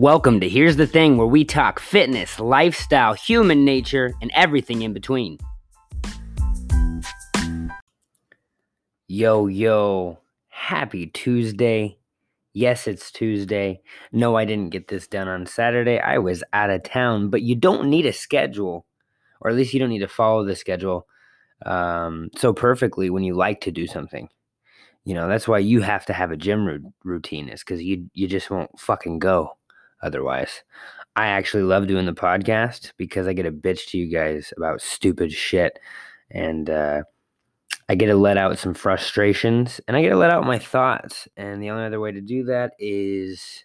Welcome to Here's the Thing, where we talk fitness, lifestyle, human nature, and everything in between. Yo, yo, happy Tuesday. Yes, it's Tuesday. No, I didn't get this done on Saturday. I was out of town, but you don't need a schedule, or at least you don't need to follow the schedule um, so perfectly when you like to do something. You know, that's why you have to have a gym routine, is because you, you just won't fucking go otherwise. I actually love doing the podcast because I get to bitch to you guys about stupid shit and uh, I get to let out some frustrations and I get to let out my thoughts. And the only other way to do that is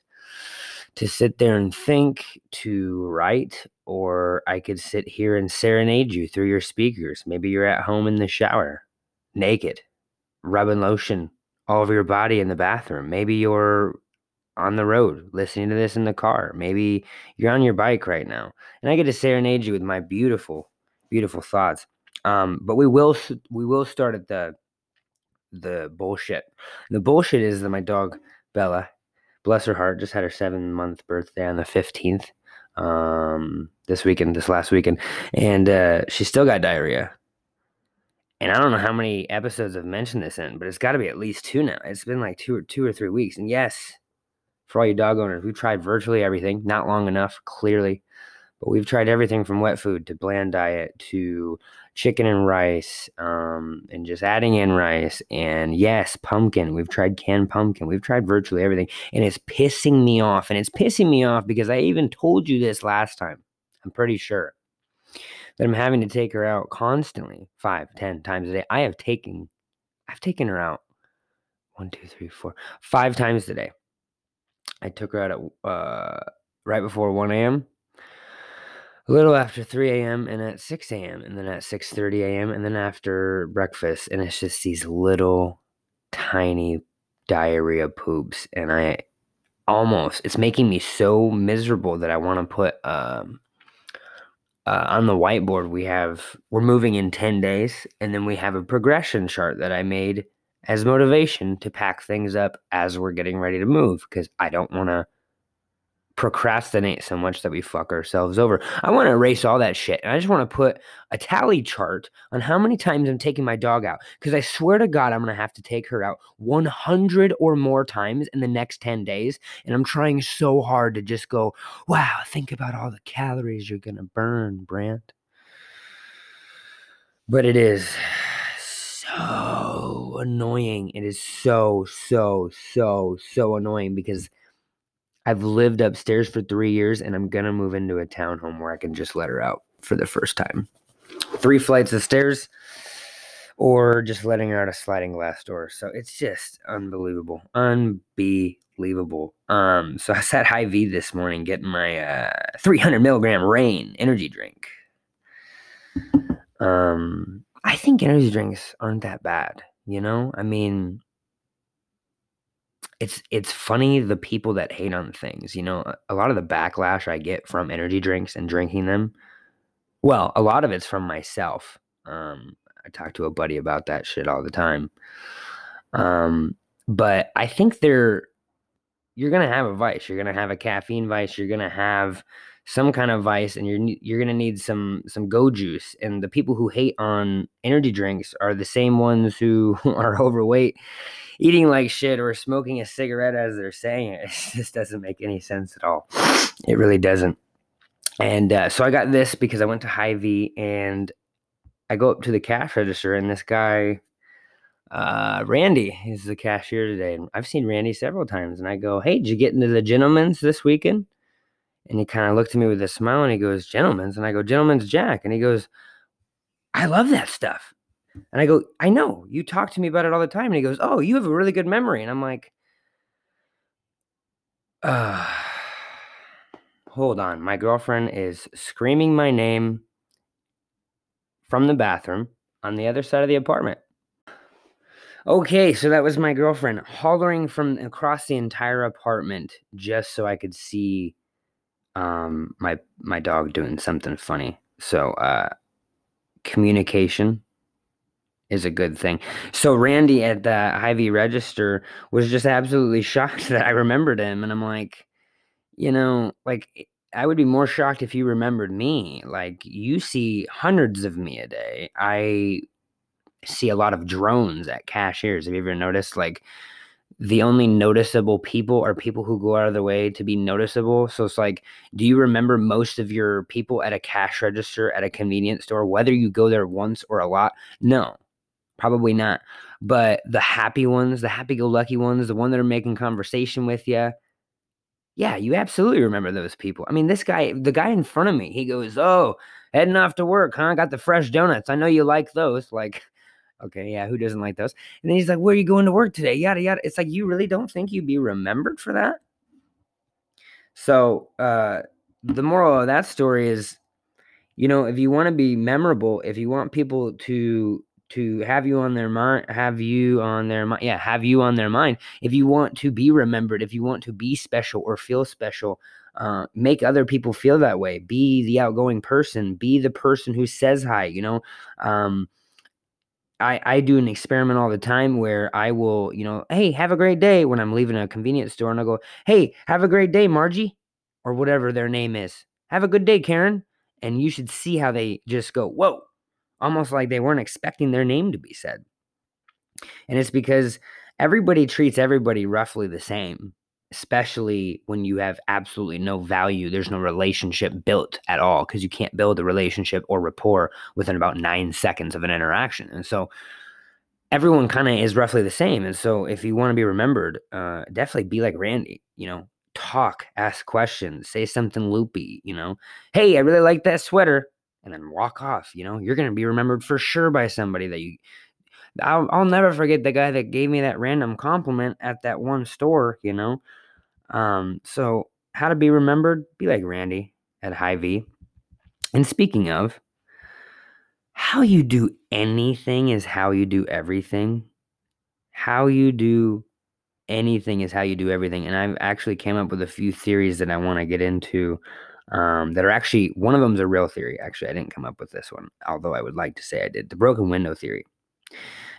to sit there and think, to write, or I could sit here and serenade you through your speakers. Maybe you're at home in the shower, naked, rubbing lotion all over your body in the bathroom. Maybe you're on the road listening to this in the car. Maybe you're on your bike right now. And I get to serenade you with my beautiful, beautiful thoughts. Um, but we will we will start at the the bullshit. The bullshit is that my dog Bella, bless her heart, just had her seven month birthday on the fifteenth. Um, this weekend, this last weekend, and uh, she still got diarrhea. And I don't know how many episodes I've mentioned this in, but it's got to be at least two now. It's been like two or two or three weeks. And yes, for all you dog owners, we've tried virtually everything. Not long enough, clearly, but we've tried everything from wet food to bland diet to chicken and rice, um, and just adding in rice. And yes, pumpkin. We've tried canned pumpkin. We've tried virtually everything, and it's pissing me off. And it's pissing me off because I even told you this last time. I'm pretty sure that I'm having to take her out constantly, five, ten times a day. I have taken, I've taken her out one, two, three, four, five times today. I took her out at uh, right before 1 a.m., a little after 3 a.m., and at 6 a.m., and then at 6:30 a.m., and then after breakfast. And it's just these little tiny diarrhea poops, and I almost it's making me so miserable that I want to put um, uh, on the whiteboard. We have we're moving in 10 days, and then we have a progression chart that I made as motivation to pack things up as we're getting ready to move because I don't want to procrastinate so much that we fuck ourselves over. I want to erase all that shit. And I just want to put a tally chart on how many times I'm taking my dog out because I swear to God, I'm going to have to take her out 100 or more times in the next 10 days. And I'm trying so hard to just go, wow, think about all the calories you're going to burn, Brant. But it is so annoying. It is so, so, so, so annoying because I've lived upstairs for three years and I'm going to move into a townhome where I can just let her out for the first time. Three flights of stairs or just letting her out a sliding glass door. So it's just unbelievable. Unbelievable. Um, so I sat Hy-Vee this morning getting my uh, 300 milligram Reign energy drink. Um, I think energy drinks aren't that bad, you know? I mean, it's it's funny the people that hate on things, you know, a lot of the backlash I get from energy drinks and drinking them. Well, a lot of it's from myself. Um, I talk to a buddy about that shit all the time. Um, but I think they're you're gonna have a vice. You're gonna have a caffeine vice. You're gonna have some kind of vice and you're you're going to need some some go juice and the people who hate on energy drinks are the same ones who are overweight eating like shit or smoking a cigarette as they're saying it. It just doesn't make any sense at all. It really doesn't. And uh, so I got this because I went to Hy-Vee and I go up to the cash register and this guy uh, Randy is the cashier today. And I've seen Randy several times and I go, Hey, did you get into the gentlemen's this weekend? And he kind of looked at me with a smile and he goes, Gentlemen's. And I go, Gentlemen's Jack. And he goes, I love that stuff. And I go, I know. You talk to me about it all the time. And he goes, Oh, you have a really good memory. And I'm like, uh, hold on. My girlfriend is screaming my name from the bathroom on the other side of the apartment. Okay, so that was my girlfriend hollering from across the entire apartment just so I could see um, my my dog doing something funny. So uh, communication is a good thing. So Randy at the Hy-Vee register was just absolutely shocked that I remembered him, and I'm like, you know, like I would be more shocked if you remembered me. Like you see hundreds of me a day. I see a lot of drones at cashiers. Have you ever noticed like the only noticeable people are people who go out of their way to be noticeable. So it's like, do you remember most of your people at a cash register at a convenience store, whether you go there once or a lot? No, probably not. But the happy ones, the happy go lucky ones, the one that are making conversation with you, yeah, you absolutely remember those people. I mean, this guy, the guy in front of me, he goes, Oh, heading off to work, huh? Got the fresh donuts. I know you like those. Like, okay, yeah, who doesn't like those? And then he's like, Where are you going to work today? Yada, yada. It's like, you really don't think you'd be remembered for that? So, uh, the moral of that story is, you know, if you want to be memorable, if you want people to to have you on their mind have you on their mind yeah have you on their mind if you want to be remembered if you want to be special or feel special uh, make other people feel that way be the outgoing person be the person who says hi you know um, I, I do an experiment all the time where I will, you know, hey, have a great day when I'm leaving a convenience store and I go, hey, have a great day, Margie, or whatever their name is. Have a good day, Karen. And you should see how they just go, whoa, almost like they weren't expecting their name to be said. And it's because everybody treats everybody roughly the same, especially when you have absolutely no value. There's no relationship built at all because you can't build a relationship or rapport within about nine seconds of an interaction. And so everyone kind of is roughly the same. And so if you want to be remembered, uh, definitely be like Randy, you know, talk, ask questions, say something loopy, you know, hey, I really like that sweater and then walk off. You know, you're going to be remembered for sure by somebody that you. I'll, I'll never forget the guy that gave me that random compliment at that one store, you know. Um, so, how to be remembered? Be like Randy at Hy-Vee. And speaking of, how you do anything is how you do everything. How you do anything is how you do everything. And I've actually came up with a few theories that I want to get into um, that are actually one of them is a real theory. Actually, I didn't come up with this one, although I would like to say I did. The broken window theory.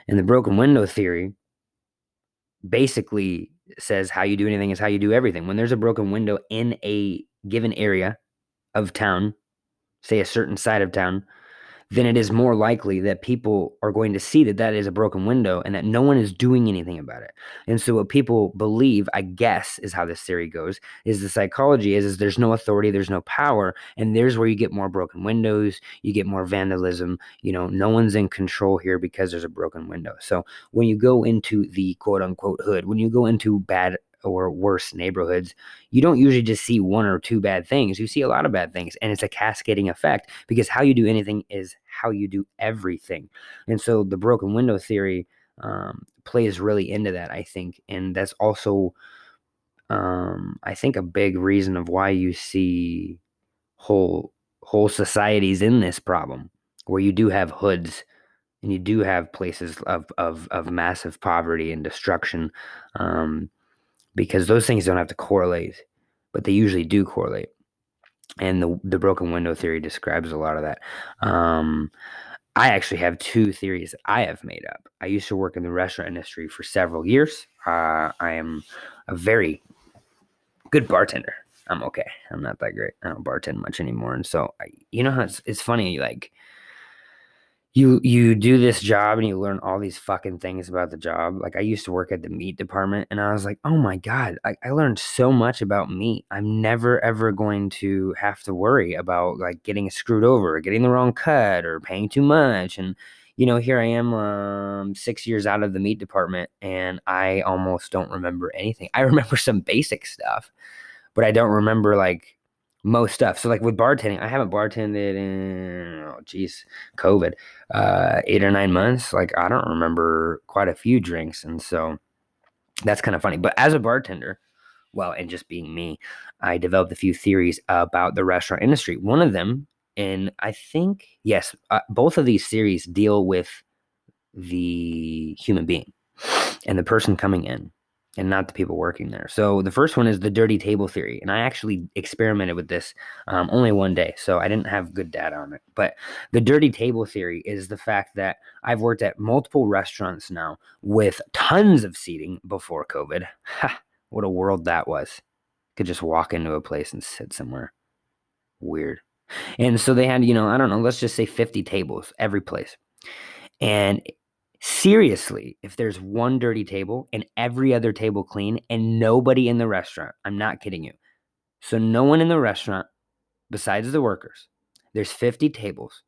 And the broken window theory basically says how you do anything is how you do everything. When there's a broken window in a given area of town, say a certain side of town, then it is more likely that people are going to see that that is a broken window and that no one is doing anything about it. And so what people believe, I guess, is how this theory goes, is the psychology is, is there's no authority, there's no power, and there's where you get more broken windows, you get more vandalism, you know, no one's in control here because there's a broken window. So when you go into the quote unquote hood, when you go into bad or worse neighborhoods, you don't usually just see one or two bad things. You see a lot of bad things, and it's a cascading effect because how you do anything is how you do everything. And so the broken window theory um, plays really into that, I think. And that's also, um, I think, a big reason of why you see whole whole societies in this problem, where you do have hoods and you do have places of of, of massive poverty and destruction. Um, because those things don't have to correlate, but they usually do correlate. And the the broken window theory describes a lot of that. Um, I actually have two theories I have made up. I used to work in the restaurant industry for several years. Uh, I am a very good bartender. I'm okay. I'm not that great. I don't bartend much anymore. And so, I, you know how it's, it's funny, like you you do this job and you learn all these fucking things about the job. Like I used to work at the meat department and I was like, oh my God, I, I learned so much about meat. I'm never ever going to have to worry about like getting screwed over or getting the wrong cut or paying too much. And you know, here I am um, six years out of the meat department and I almost don't remember anything. I remember some basic stuff, but I don't remember like most stuff. So like with bartending, I haven't bartended in oh geez, COVID, uh, eight or nine months. Like I don't remember quite a few drinks, and so that's kind of funny. But as a bartender, well, and just being me, I developed a few theories about the restaurant industry. One of them, and I think yes, uh, both of these theories deal with the human being and the person coming in and not the people working there. So the first one is the dirty table theory, and I actually experimented with this um, only one day, so I didn't have good data on it. But the dirty table theory is the fact that I've worked at multiple restaurants now with tons of seating before COVID. Ha, what a world that was! Could just walk into a place and sit somewhere. Weird. And so they had, you know, I don't know, let's just say 50 tables every place. And seriously, if there's one dirty table and every other table clean and nobody in the restaurant, I'm not kidding you. So no one in the restaurant besides the workers. There's 50 tables.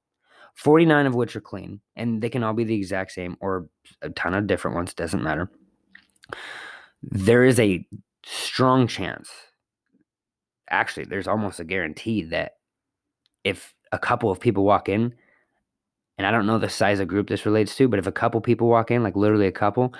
49 of which are clean, and they can all be the exact same or a ton of different ones, doesn't matter. There is a strong chance, actually, there's almost a guarantee that if a couple of people walk in, and I don't know the size of group this relates to, but if a couple people walk in, like literally a couple,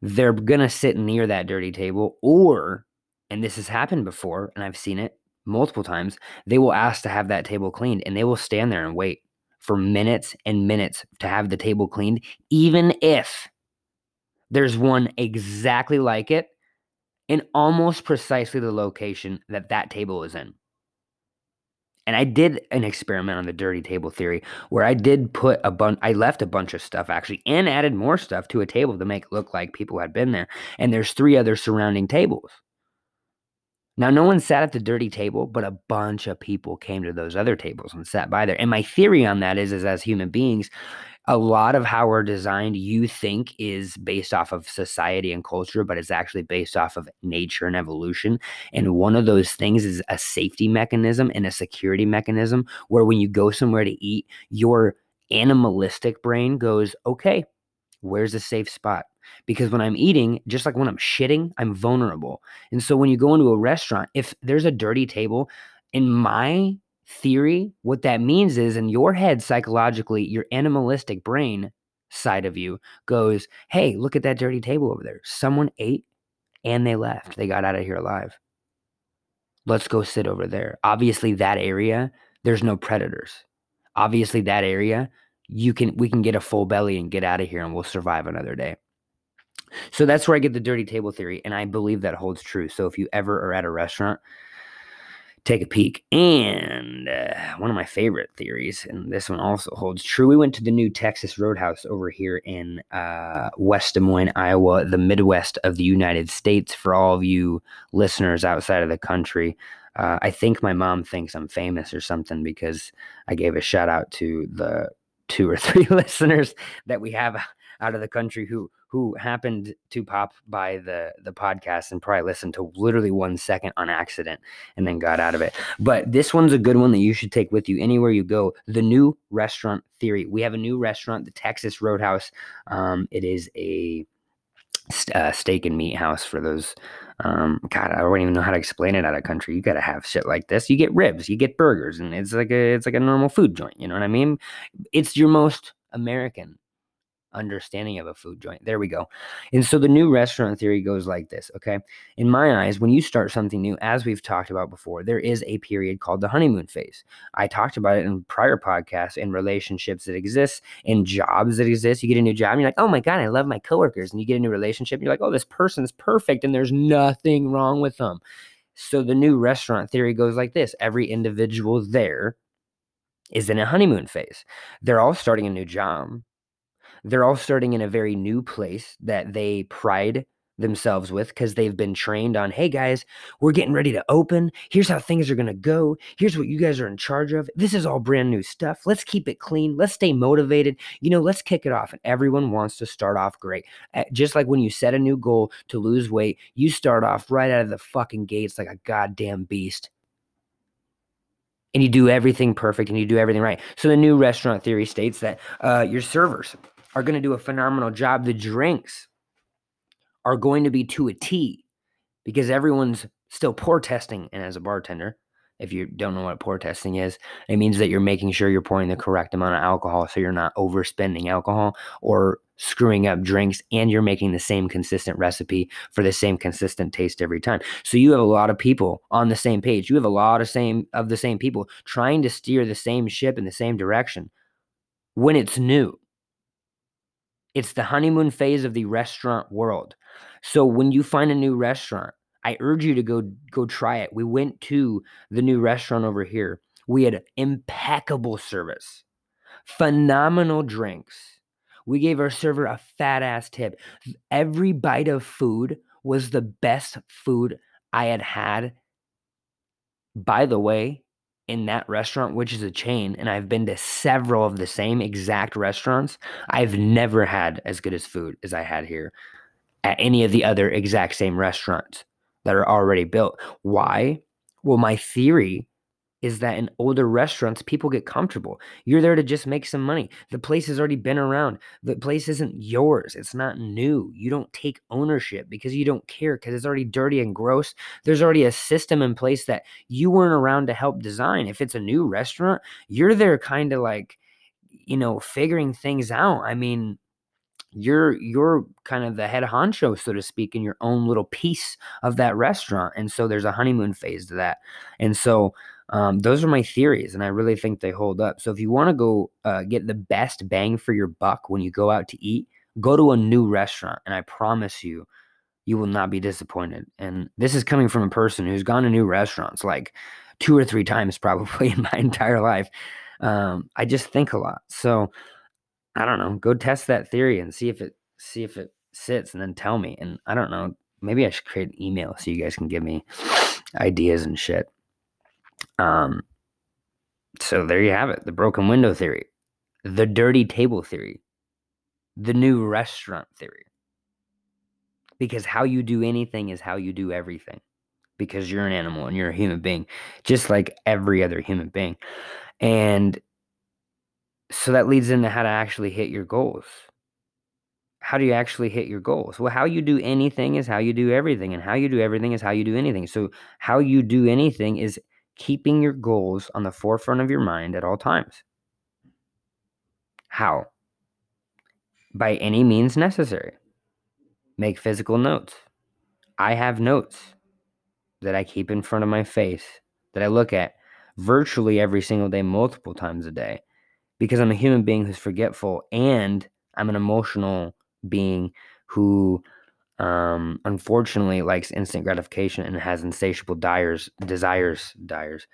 they're gonna sit near that dirty table, or, and this has happened before, and I've seen it multiple times, they will ask to have that table cleaned and they will stand there and wait for minutes and minutes to have the table cleaned, even if there's one exactly like it in almost precisely the location that that table is in. And I did an experiment on the dirty table theory where I did put a bunch, I left a bunch of stuff actually and added more stuff to a table to make it look like people had been there. And there's three other surrounding tables. Now, no one sat at the dirty table, but a bunch of people came to those other tables and sat by there. And my theory on that is, is as human beings, a lot of how we're designed, you think is based off of society and culture, but it's actually based off of nature and evolution. And one of those things is a safety mechanism and a security mechanism where when you go somewhere to eat, your animalistic brain goes, okay, where's a safe spot? because when I'm eating, just like when I'm shitting, I'm vulnerable. And so when you go into a restaurant, if there's a dirty table, in my theory, what that means is in your head, psychologically, your animalistic brain side of you goes, Hey, look at that dirty table over there. Someone ate and they left. They got out of here alive. Let's go sit over there. Obviously, that area, there's no predators. Obviously, that area, you can we can get a full belly and get out of here and we'll survive another day. So that's where I get the dirty table theory, and I believe that holds true. So if you ever are at a restaurant, take a peek. And uh, one of my favorite theories, and this one also holds true. We went to the new Texas Roadhouse over here in uh, West Des Moines, Iowa, the Midwest of the United States. For all of you listeners outside of the country, uh, I think my mom thinks I'm famous or something because I gave a shout out to the two or three listeners that we have out of the country who who happened to pop by the the podcast and probably listened to literally one second on accident and then got out of it. But this one's a good one that you should take with you anywhere you go. The new restaurant theory. We have a new restaurant, the Texas Roadhouse. Um, it is a uh, steak and meat house for those. Um, God, I don't even know how to explain it out of country. You got to have shit like this. You get ribs, you get burgers, and it's like a it's like a normal food joint. You know what I mean? It's your most American understanding of a food joint. There we go. And so the new restaurant theory goes like this, okay? In my eyes, when you start something new, as we've talked about before, there is a period called the honeymoon phase. I talked about it in prior podcasts in relationships that exist, in jobs that exist. You get a new job and you're like, oh my God, I love my coworkers. And you get a new relationship and you're like, oh, this person's perfect and there's nothing wrong with them. So the new restaurant theory goes like this every individual there is in a honeymoon phase. They're all starting a new job they're all starting in a very new place that they pride themselves with because they've been trained on hey guys we're getting ready to open. Here's how things are going to go. Here's what you guys are in charge of. This is all brand new stuff. Let's keep it clean. Let's stay motivated. You know let's kick it off. And everyone wants to start off great. Just like when you set a new goal to lose weight you start off right out of the fucking gates like a goddamn beast. And you do everything perfect and you do everything right. So the new restaurant theory states that uh, your servers are going to do a phenomenal job. The drinks are going to be to a T because everyone's still pour testing. And as a bartender, if you don't know what pour testing is, it means that you're making sure you're pouring the correct amount of alcohol so you're not overspending alcohol or screwing up drinks and you're making the same consistent recipe for the same consistent taste every time. So you have a lot of people on the same page. You have a lot of same of the same people trying to steer the same ship in the same direction when it's new. It's the honeymoon phase of the restaurant world. So when you find a new restaurant, I urge you to go go try it. We went to the new restaurant over here. We had impeccable service, phenomenal drinks. We gave our server a fat ass tip. Every bite of food was the best food I had had By the way, in that restaurant, which is a chain, and I've been to several of the same exact restaurants, I've never had as good as food as I had here at any of the other exact same restaurants that are already built. Why? Well, my theory is that in older restaurants, people get comfortable. You're there to just make some money. The place has already been around. The place isn't yours. It's not new. You don't take ownership because you don't care because it's already dirty and gross. There's already a system in place that you weren't around to help design. If it's a new restaurant, you're there kind of like, you know, figuring things out. I mean, you're you're kind of the head honcho so to speak in your own little piece of that restaurant and so there's a honeymoon phase to that and so um, those are my theories and i really think they hold up so if you want to go uh, get the best bang for your buck when you go out to eat go to a new restaurant and i promise you you will not be disappointed and this is coming from a person who's gone to new restaurants like two or three times probably in my entire life um, i just think a lot so I don't know. Go test that theory and see if it see if it sits, and then tell me. And I don't know. Maybe I should create an email so you guys can give me ideas and shit. Um. So there you have it. The broken window theory, the dirty table theory, the new restaurant theory. Because how you do anything is how you do everything. Because you're an animal and you're a human being, just like every other human being. And so that leads into how to actually hit your goals. How do you actually hit your goals? Well, how you do anything is how you do everything, and how you do everything is how you do anything. So, how you do anything is keeping your goals on the forefront of your mind at all times. How? By any means necessary. Make physical notes. I have notes that I keep in front of my face that I look at virtually every single day, multiple times a day because I'm a human being who's forgetful and I'm an emotional being who um, unfortunately likes instant gratification and has insatiable desires desires desires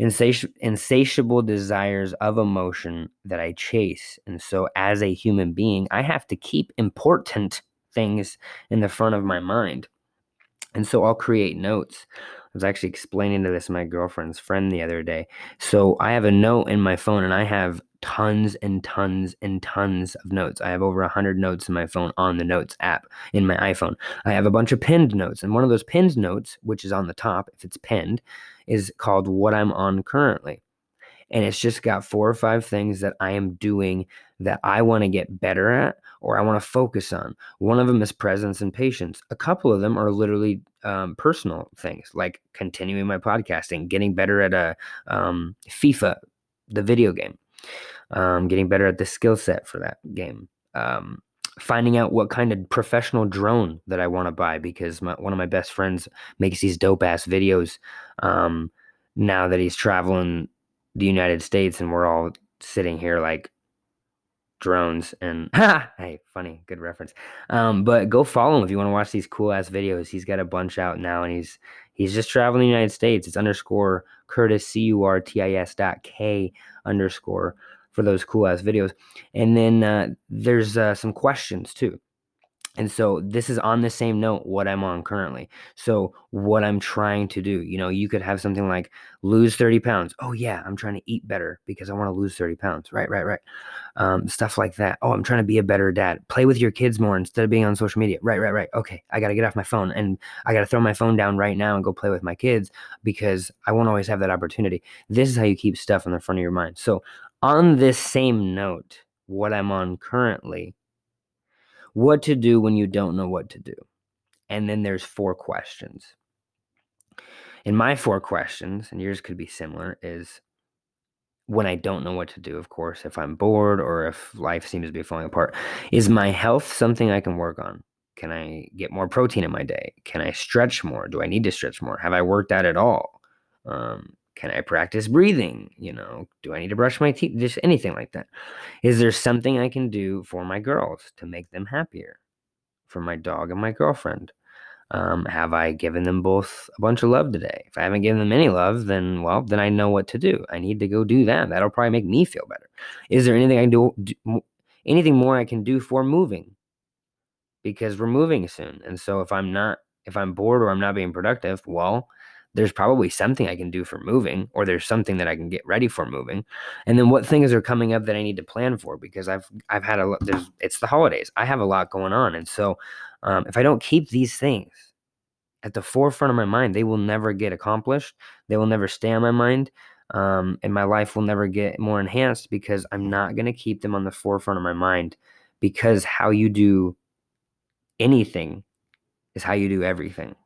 insati- insatiable desires of emotion that I chase. And so as a human being I have to keep important things in the front of my mind. And so I'll create notes was actually explaining to this my girlfriend's friend the other day. So I have a note in my phone and I have tons and tons and tons of notes. I have over 100 notes in my phone on the notes app in my iPhone. I have a bunch of pinned notes and one of those pinned notes, which is on the top if it's pinned, is called what I'm on currently and it's just got four or five things that I am doing that I want to get better at or I want to focus on. One of them is presence and patience. A couple of them are literally um, personal things like continuing my podcasting, getting better at a um, FIFA, the video game, um, getting better at the skill set for that game. Um, finding out what kind of professional drone that I want to buy because my, one of my best friends makes these dope ass videos um, now that he's traveling the United States and we're all sitting here like drones and hey funny good reference. Um but go follow him if you want to watch these cool ass videos. He's got a bunch out now and he's he's just traveling the united states. It's underscore curtis c-u-r-t-i-s dot k underscore for those cool ass videos. And then uh, there's uh, some questions too and so this is on the same note what I'm on currently. So what I'm trying to do, you know, you could have something like lose 30 pounds. Oh yeah, I'm trying to eat better because I want to lose 30 pounds. Right, right, right. Um, stuff like that. Oh, I'm trying to be a better dad. Play with your kids more instead of being on social media. Right, right, right. Okay, I got to get off my phone and I got to throw my phone down right now and go play with my kids because I won't always have that opportunity. This is how you keep stuff in the front of your mind. So on this same note, what I'm on currently what to do when you don't know what to do. And then there's four questions. In my four questions, and yours could be similar, is when I don't know what to do, of course, if I'm bored or if life seems to be falling apart, is my health something I can work on? Can I get more protein in my day? Can I stretch more? Do I need to stretch more? Have I worked out at all? Um, can I practice breathing? You know, do I need to brush my teeth? Just anything like that. Is there something I can do for my girls to make them happier? For my dog and my girlfriend? Um, have I given them both a bunch of love today? If I haven't given them any love, then well, then I know what to do. I need to go do that. That'll probably make me feel better. Is there anything I can do, do anything more I can do for moving? Because we're moving soon, and so if I'm not, if I'm bored or I'm not being productive, well, there's probably something I can do for moving, or there's something that I can get ready for moving. And then what things are coming up that I need to plan for because I've I've had a lot. there's it's the holidays. I have a lot going on, and so um, if I don't keep these things at the forefront of my mind, they will never get accomplished. They will never stay on my mind. Um, and my life will never get more enhanced because I'm not going to keep them on the forefront of my mind because how you do anything is how you do everything.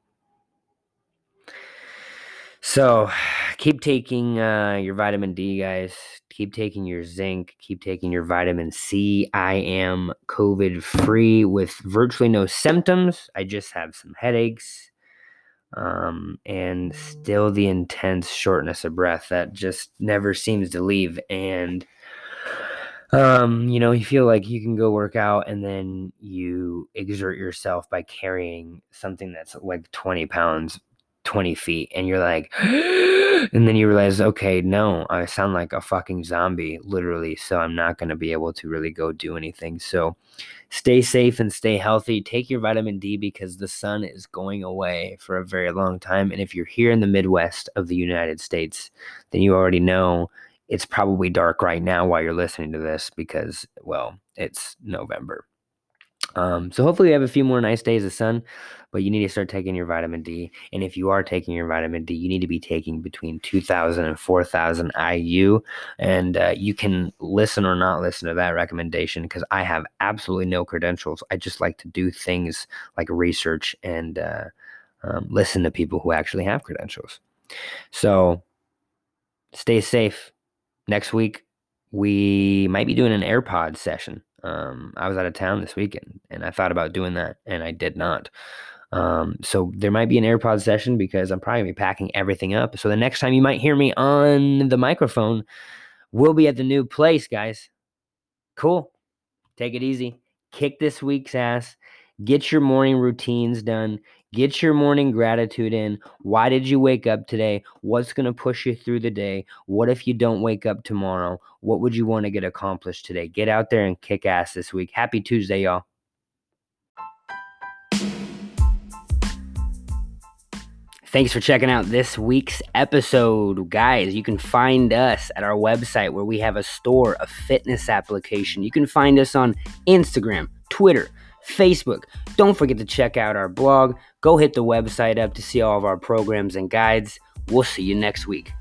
So keep taking uh, your vitamin D, guys. Keep taking your zinc. Keep taking your vitamin C. I am COVID free with virtually no symptoms. I just have some headaches um, and still the intense shortness of breath that just never seems to leave. And um, you know, you feel like you can go work out and then you exert yourself by carrying something that's like 20 pounds 20 feet and you're like and then you realize okay no i sound like a fucking zombie literally so i'm not going to be able to really go do anything. So stay safe and stay healthy. Take your vitamin d because the sun is going away for a very long time and if you're here in the midwest of the united states then you already know it's probably dark right now while you're listening to this because well it's november um, so hopefully you have a few more nice days of sun, but you need to start taking your vitamin D. And if you are taking your vitamin D, you need to be taking between 2,000 and 4,000 IU. And uh, you can listen or not listen to that recommendation because I have absolutely no credentials. I just like to do things like research and uh, um, listen to people who actually have credentials. So stay safe. Next week, we might be doing an AirPod session. Um, I was out of town this weekend and I thought about doing that and I did not. Um, so there might be an AirPod session because I'm probably gonna be packing everything up. So the next time you might hear me on the microphone, we'll be at the new place, guys. Cool. Take it easy. Kick this week's ass. Get your morning routines done. Get your morning gratitude in. Why did you wake up today? What's going to push you through the day? What if you don't wake up tomorrow? What would you want to get accomplished today? Get out there and kick ass this week. Happy Tuesday, y'all. Thanks for checking out this week's episode. Guys, you can find us at our website where we have a store, a fitness application. You can find us on Instagram, Twitter, Facebook. Don't forget to check out our blog. Go hit the website up to see all of our programs and guides. We'll see you next week.